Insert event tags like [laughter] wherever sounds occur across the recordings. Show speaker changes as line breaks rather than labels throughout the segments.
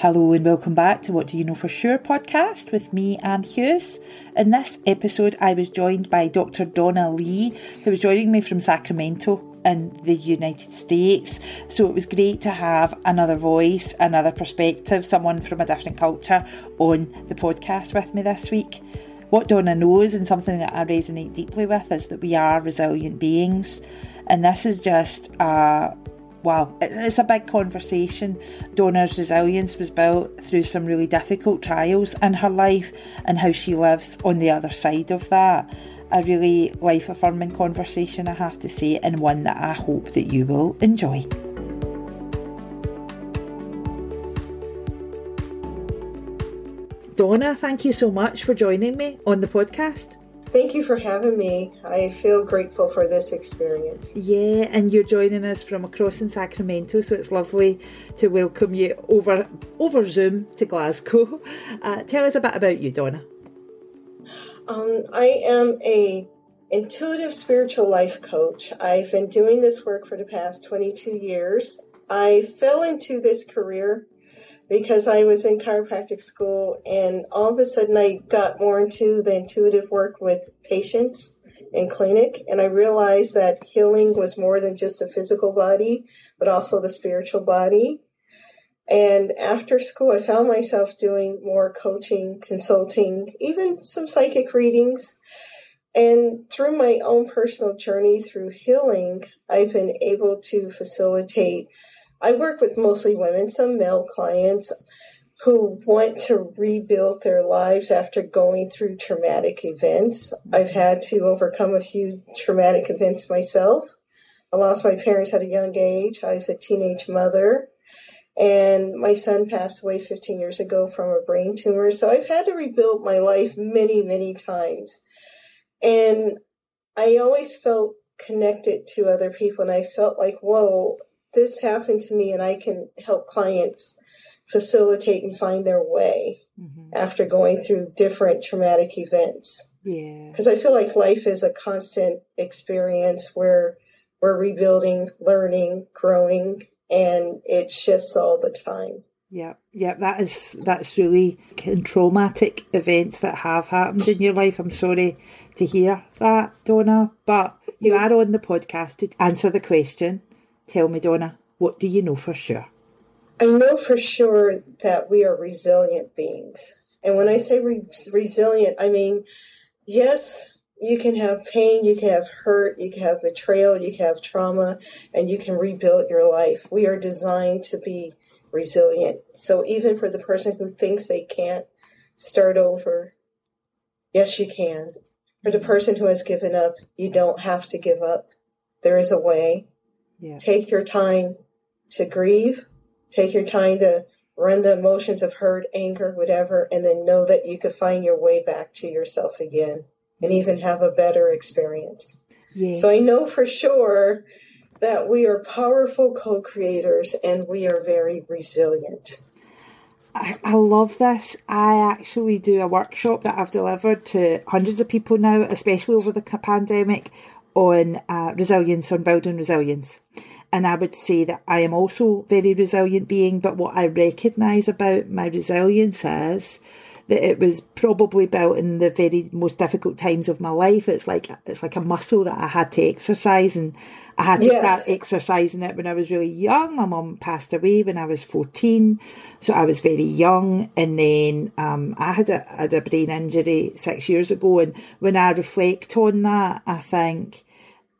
Hello and welcome back to What Do You Know For Sure podcast with me, Anne Hughes. In this episode, I was joined by Dr. Donna Lee, who was joining me from Sacramento in the United States. So it was great to have another voice, another perspective, someone from a different culture on the podcast with me this week. What Donna knows and something that I resonate deeply with is that we are resilient beings. And this is just a wow, it's a big conversation. Donna's resilience was built through some really difficult trials in her life and how she lives on the other side of that. A really life affirming conversation, I have to say, and one that I hope that you will enjoy. Donna, thank you so much for joining me on the podcast.
Thank you for having me. I feel grateful for this experience.
Yeah, and you're joining us from across in Sacramento, so it's lovely to welcome you over over Zoom to Glasgow. [laughs] Uh, tell us a bit about you, Donna.
Um, I am a intuitive spiritual life coach. I've been doing this work for the past 22 years. I fell into this career because I was in chiropractic school and all of a sudden I got more into the intuitive work with patients in clinic and I realized that healing was more than just a physical body, but also the spiritual body. And after school, I found myself doing more coaching, consulting, even some psychic readings. And through my own personal journey through healing, I've been able to facilitate I work with mostly women, some male clients who want to rebuild their lives after going through traumatic events. I've had to overcome a few traumatic events myself. I lost my parents at a young age. I was a teenage mother. And my son passed away 15 years ago from a brain tumor. So I've had to rebuild my life many, many times. And I always felt connected to other people. And I felt like, whoa, this happened to me and I can help clients facilitate and find their way mm-hmm. after going through different traumatic events.
Yeah.
Because I feel like life is a constant experience where we're rebuilding, learning, growing, and it shifts all the time.
Yeah, yeah, that is that's really traumatic events that have happened in your life. I'm sorry to hear that, Donna, but you are on the podcast to answer the question Tell me, Donna, what do you know for sure?
I know for sure that we are resilient beings. And when I say re- resilient, I mean, yes, you can have pain, you can have hurt, you can have betrayal, you can have trauma, and you can rebuild your life. We are designed to be resilient. So even for the person who thinks they can't start over, yes, you can. For the person who has given up, you don't have to give up. There is a way. Yeah. Take your time to grieve. Take your time to run the emotions of hurt, anger, whatever, and then know that you could find your way back to yourself again and even have a better experience. Yes. So I know for sure that we are powerful co creators and we are very resilient.
I, I, love this. I actually do a workshop that I've delivered to hundreds of people now, especially over the pandemic, on uh, resilience, on building resilience. And I would say that I am also very resilient being, but what I recognise about my resilience is that it was probably built in the very most difficult times of my life. It's like it's like a muscle that I had to exercise, and I had to yes. start exercising it when I was really young. My mum passed away when I was fourteen, so I was very young. And then um, I had a had a brain injury six years ago, and when I reflect on that, I think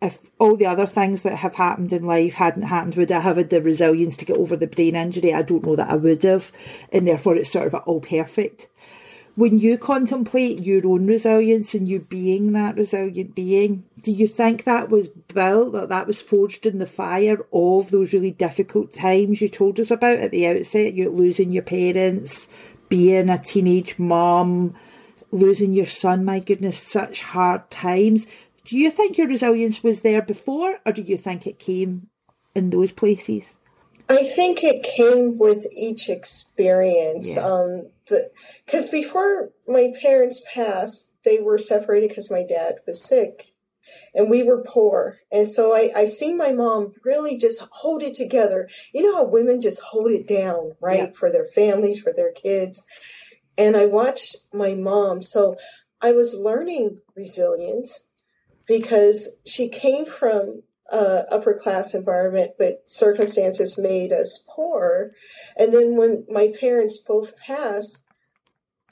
if all the other things that have happened in life hadn't happened, would I have had the resilience to get over the brain injury? I don't know that I would have. And therefore, it's sort of all perfect. When you contemplate your own resilience and you being that resilient being, do you think that was built, that that was forged in the fire of those really difficult times you told us about at the outset? You're losing your parents, being a teenage mom, losing your son, my goodness, such hard times do you think your resilience was there before, or do you think it came in those places?
I think it came with each experience. Yeah. Um, because before my parents passed, they were separated because my dad was sick. and we were poor. And so I, I've seen my mom really just hold it together. You know how women just hold it down, right? Yeah. For their families, for their kids. And I watched my mom. So I was learning resilience because she came from uh, upper class environment, but circumstances made us poor. And then when my parents both passed,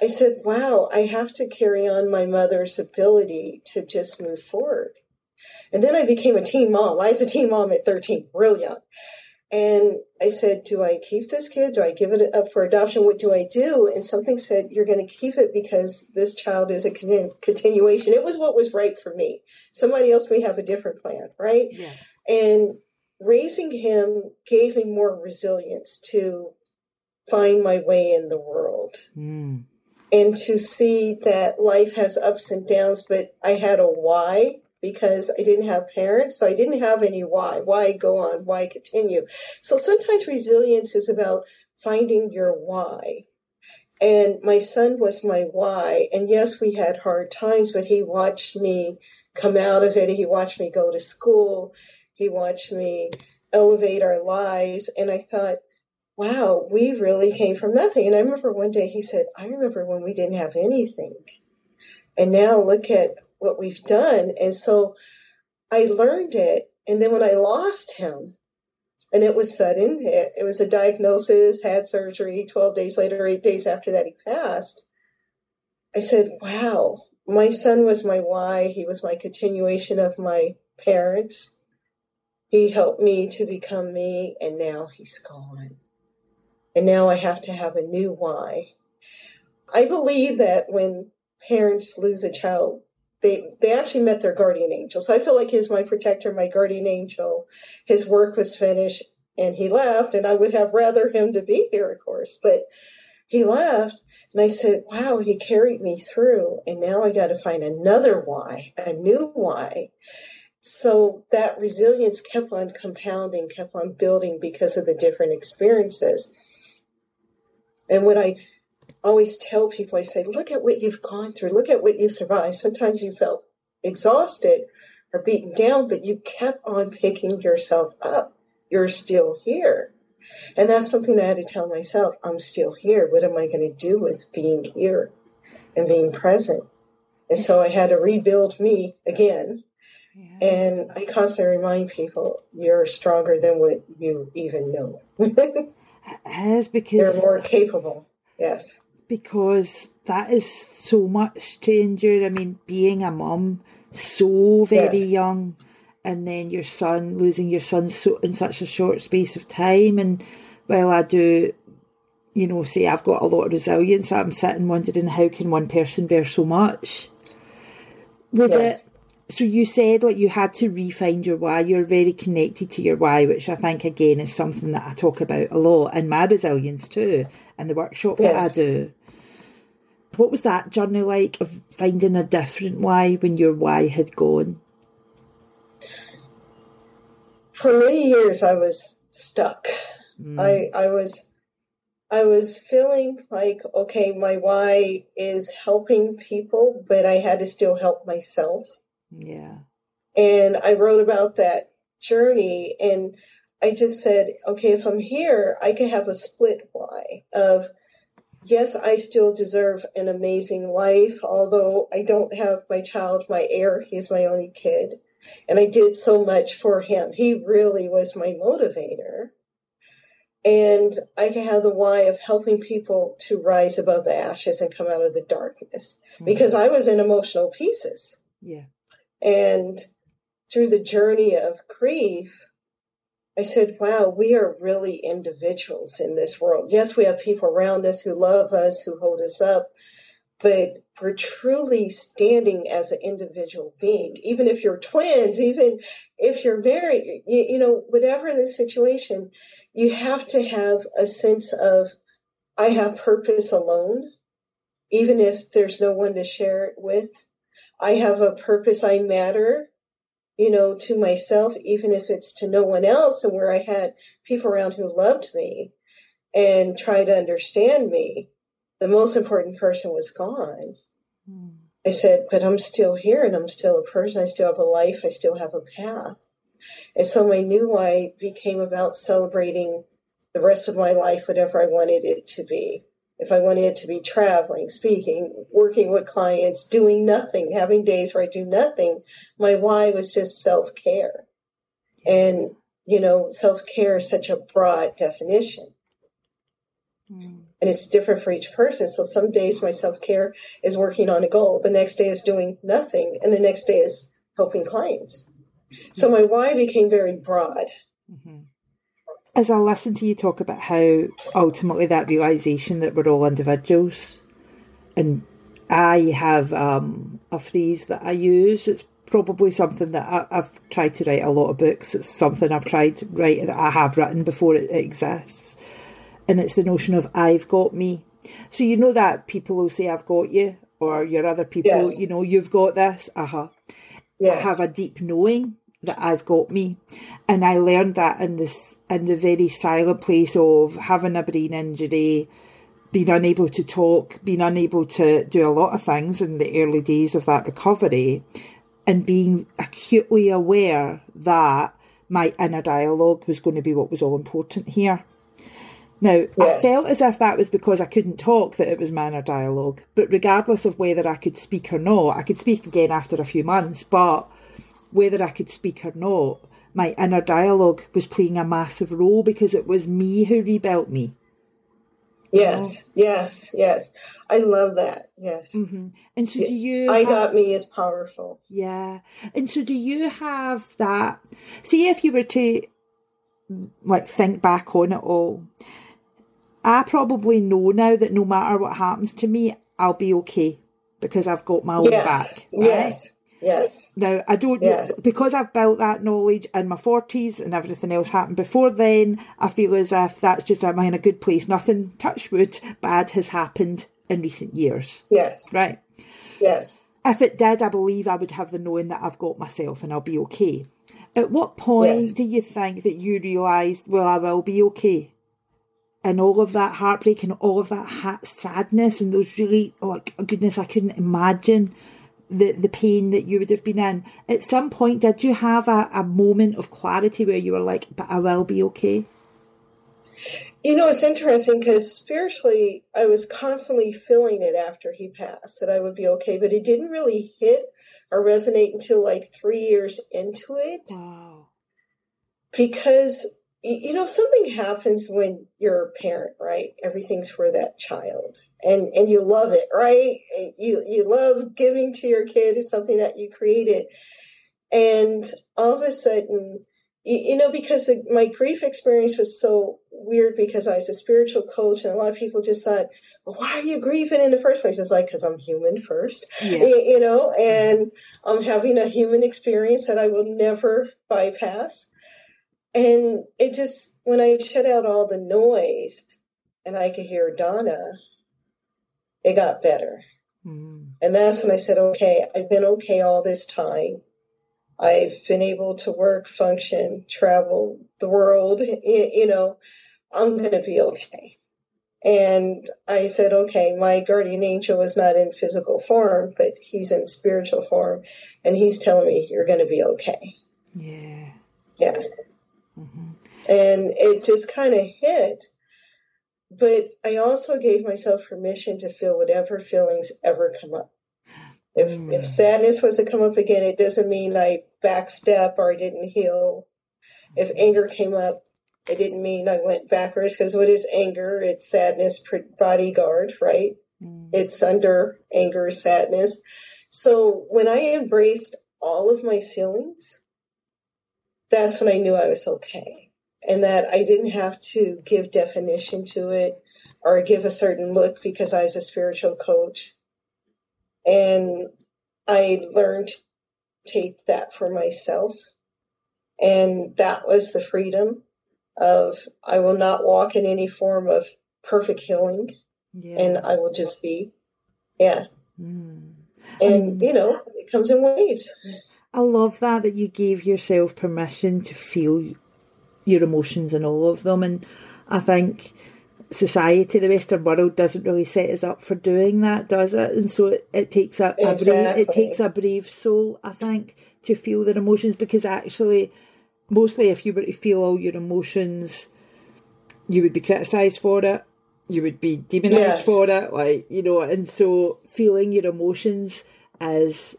I said, wow, I have to carry on my mother's ability to just move forward. And then I became a teen mom. I was a teen mom at 13, real young. And I said, Do I keep this kid? Do I give it up for adoption? What do I do? And something said, You're going to keep it because this child is a continuation. It was what was right for me. Somebody else may have a different plan, right? Yeah. And raising him gave me more resilience to find my way in the world. Mm and to see that life has ups and downs, but I had a why because I didn't have parents, so I didn't have any why. Why go on? Why continue? So sometimes resilience is about finding your why. And my son was my why. And yes, we had hard times, but he watched me come out of it. He watched me go to school. He watched me elevate our lives. And I thought, wow, we really came from nothing. And I remember one day he said, I remember when we didn't have anything. And now look at what we've done. And so I learned it. And then when I lost him, and it was sudden, it, it was a diagnosis, had surgery, 12 days later, eight days after that, he passed. I said, wow, my son was my why. He was my continuation of my parents. He helped me to become me, and now he's gone and now I have to have a new why. I believe that when parents lose a child, they they actually met their guardian angel. So I feel like he's my protector, my guardian angel. His work was finished and he left, and I would have rather him to be here, of course, but he left and I said, Wow, he carried me through, and now I got to find another why, a new why. So that resilience kept on compounding, kept on building because of the different experiences. And when I always tell people, I say, look at what you've gone through, look at what you survived. Sometimes you felt exhausted or beaten down, but you kept on picking yourself up. You're still here. And that's something I had to tell myself I'm still here. What am I going to do with being here and being present? And so I had to rebuild me again. Yeah. And I constantly remind people you're stronger than what you even know. [laughs]
is because
they're more capable. Yes,
because that is so much to endure. I mean, being a mum so very yes. young, and then your son losing your son so in such a short space of time, and well, I do. You know, say I've got a lot of resilience. I'm sitting wondering how can one person bear so much. Was yes. it so you said like you had to refine your why. You're very connected to your why, which I think again is something that I talk about a lot in my resilience too, and the workshop yes. that I do. What was that journey like of finding a different why when your why had gone?
For many years, I was stuck. Mm. I I was I was feeling like okay, my why is helping people, but I had to still help myself
yeah.
And I wrote about that journey and I just said, okay, if I'm here, I could have a split why of yes, I still deserve an amazing life, although I don't have my child, my heir, he's my only kid. And I did so much for him. He really was my motivator. And I can have the why of helping people to rise above the ashes and come out of the darkness mm-hmm. because I was in emotional pieces.
Yeah.
And through the journey of grief, I said, wow, we are really individuals in this world. Yes, we have people around us who love us, who hold us up, but we're truly standing as an individual being. Even if you're twins, even if you're married, you, you know, whatever the situation, you have to have a sense of, I have purpose alone, even if there's no one to share it with. I have a purpose, I matter, you know, to myself, even if it's to no one else, and where I had people around who loved me and tried to understand me. The most important person was gone. Mm. I said, but I'm still here and I'm still a person. I still have a life. I still have a path. And so my new why became about celebrating the rest of my life, whatever I wanted it to be. If I wanted to be traveling, speaking, working with clients, doing nothing, having days where I do nothing, my why was just self care. And, you know, self care is such a broad definition. Mm. And it's different for each person. So some days my self care is working on a goal. The next day is doing nothing. And the next day is helping clients. So my why became very broad. Mm-hmm.
As I listen to you talk about how ultimately that realization that we're all individuals, and I have um, a phrase that I use. It's probably something that I, have tried to write a lot of books. It's something I've tried to write that I have written before it, it exists, and it's the notion of I've got me. So you know that people will say I've got you, or your other people, yes. you know, you've got this. Uh huh. Yes. I have a deep knowing that I've got me. And I learned that in this in the very silent place of having a brain injury, being unable to talk, being unable to do a lot of things in the early days of that recovery, and being acutely aware that my inner dialogue was going to be what was all important here. Now, yes. I felt as if that was because I couldn't talk that it was my inner dialogue. But regardless of whether I could speak or not, I could speak again after a few months, but whether I could speak or not, my inner dialogue was playing a massive role because it was me who rebuilt me.
Yes, yes, yes. I love that. Yes. Mm-hmm.
And so, do you?
I have, got me is powerful.
Yeah. And so, do you have that? See, if you were to like think back on it all, I probably know now that no matter what happens to me, I'll be okay because I've got my own
yes.
back.
Right? Yes. Yes.
Now, I don't yes. know, because I've built that knowledge in my 40s and everything else happened before then, I feel as if that's just, am I in a good place? Nothing, touch wood, bad has happened in recent years.
Yes.
Right?
Yes.
If it did, I believe I would have the knowing that I've got myself and I'll be okay. At what point yes. do you think that you realised, well, I will be okay? And all of that heartbreak and all of that ha- sadness and those really, like, oh, goodness, I couldn't imagine the, the pain that you would have been in. At some point, did you have a, a moment of clarity where you were like, but I will be okay?
You know, it's interesting because spiritually, I was constantly feeling it after he passed that I would be okay, but it didn't really hit or resonate until like three years into it.
Wow.
Because you know something happens when you're a parent right? Everything's for that child. And and you love it right? You you love giving to your kid is something that you created. And all of a sudden you, you know because my grief experience was so weird because i was a spiritual coach and a lot of people just thought well, why are you grieving in the first place? It's like because i'm human first yeah. you, you know and i'm having a human experience that i will never bypass and it just, when I shut out all the noise and I could hear Donna, it got better. Mm. And that's when I said, okay, I've been okay all this time. I've been able to work, function, travel the world, [laughs] you know, I'm going to be okay. And I said, okay, my guardian angel is not in physical form, but he's in spiritual form. And he's telling me, you're going to be okay.
Yeah.
Yeah. Mm-hmm. And it just kind of hit. But I also gave myself permission to feel whatever feelings ever come up. If, mm. if sadness was to come up again, it doesn't mean I backstep or I didn't heal. If anger came up, it didn't mean I went backwards because what is anger? It's sadness bodyguard, right? Mm. It's under anger, sadness. So when I embraced all of my feelings, that's when I knew I was okay and that I didn't have to give definition to it or give a certain look because I was a spiritual coach. And I learned to take that for myself. And that was the freedom of I will not walk in any form of perfect healing yeah. and I will just be. Yeah. Mm. And, you know, it comes in waves.
I love that that you gave yourself permission to feel your emotions and all of them. And I think society, the Western world, doesn't really set us up for doing that, does it? And so it, it takes a, a brave, it takes a brave soul, I think, to feel their emotions because actually, mostly if you were to feel all your emotions, you would be criticised for it. You would be demonised
Yes.
for it, like you know. And so, feeling your emotions is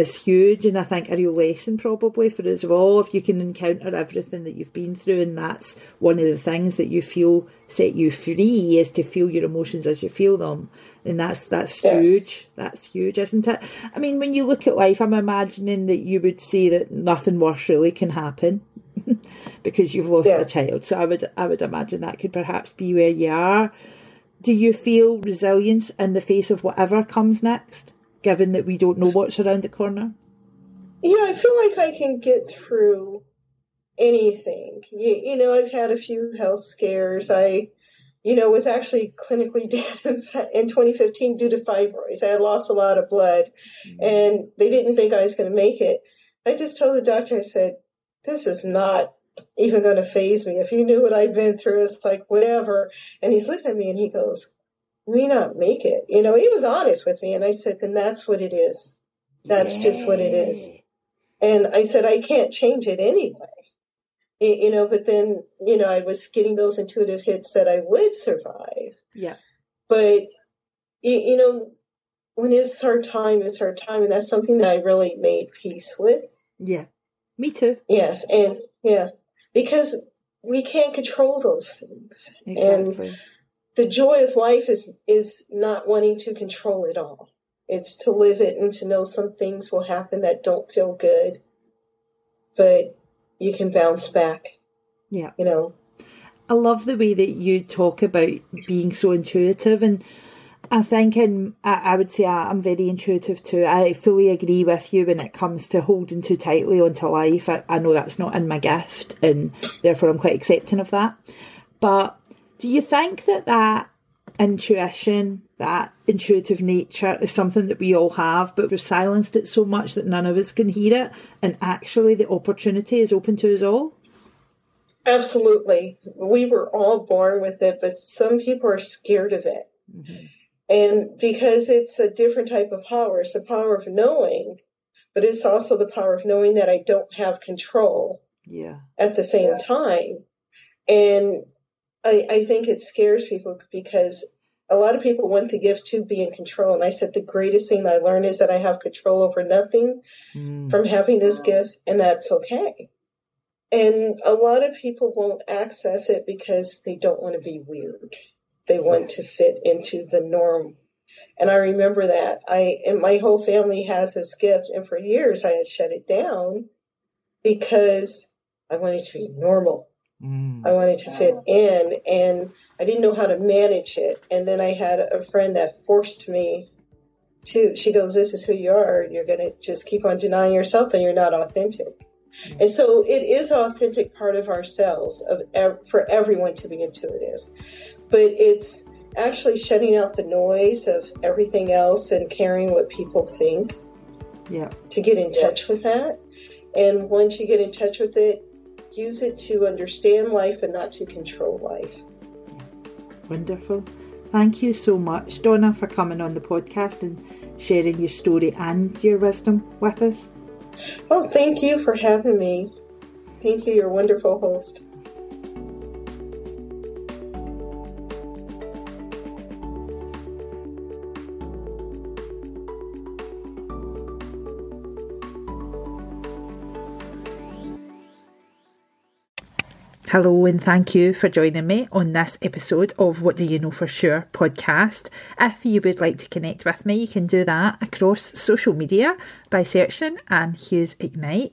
is huge, and I think a real lesson probably for us all. If you can encounter everything that you've been through, and that's one of the things that you feel set you free is to feel your emotions as you feel them, and that's that's
Yes.
huge. That's huge, isn't it? I mean, when you look at life, I'm imagining that you would say that nothing worse really can happen [laughs] because you've lost
Yeah.
a child. So I would I would imagine that could perhaps be where you are. Do you feel resilience in the face of whatever comes next, given that we don't know what's around the corner?
Yeah, I feel like I can get through anything. You, you know, I've had a few health scares. I, you know, was actually clinically [laughs] dead in, 2015 due to fibroids. I had lost a lot of blood mm. and they didn't think I was going to make it. I just told the doctor, I said, this is not even going to faze me. If you knew what I'd been through, it's like whatever. And he's looking at me and he goes, "You may not make it. You know, he was honest with me. And I said, then that's what it is. That's just what it is. And I said, I can't change it anyway. Y- You know, but then, you know, I was getting those intuitive hits that I would survive.
Yeah.
But, you, you know, when it's our time, it's our time. And that's something that I really made peace with.
Yeah. Me too.
Yes. And yeah, because we can't control those things. And
Exactly.
The joy of life is, is not wanting to control it all. It's to live it and to know some things will happen that don't feel good, but you can bounce back,
yeah.
you know.
I love the way that you talk about being so intuitive and I think in, I, I would say I, I'm very intuitive too. I fully agree with you when it comes to holding too tightly onto life. I, I know that's not in my gift and therefore I'm quite accepting of that. But do you think that that intuition, that intuitive nature is something that we all have, but we've silenced it so much that none of us can hear it and actually the opportunity is open to us all?
Absolutely. We were all born with it, but some people are scared of it. Mm-hmm. And because it's a different type of power, it's the power of knowing, but it's also the power of knowing that I don't have control
Yeah.
at the same time. And I, I think it scares people because a lot of people want the gift to be in control. And I said the greatest thing I learned is that I have control over nothing
Mm.
from having this gift, and that's okay. And a lot of people won't access it because they don't want to be weird. They want to fit into the norm. And I remember that. I and my whole family has this gift, and for years I had shut it down because I wanted to be normal.
Mm.
I wanted to fit in, and I didn't know how to manage it. And then I had a friend that forced me to. She goes, "This is who you are. You're going to just keep on denying yourself, and you're not authentic." And so it is an authentic part of ourselves of ev- for everyone to be intuitive, but it's actually shutting out the noise of everything else and caring what people think
Yeah.
to get in touch with that. And once you get in touch with it, use it to understand life but not to control life.
Wonderful. Thank you so much, Donna, for coming on the podcast and sharing your story and your wisdom with us.
Oh, thank you for having me. Thank you. You're a wonderful host.
Hello, and thank you for joining me on this episode of What Do You Know For Sure podcast. If you would like to connect with me, you can do that across social media by searching Anne Hughes Ignite.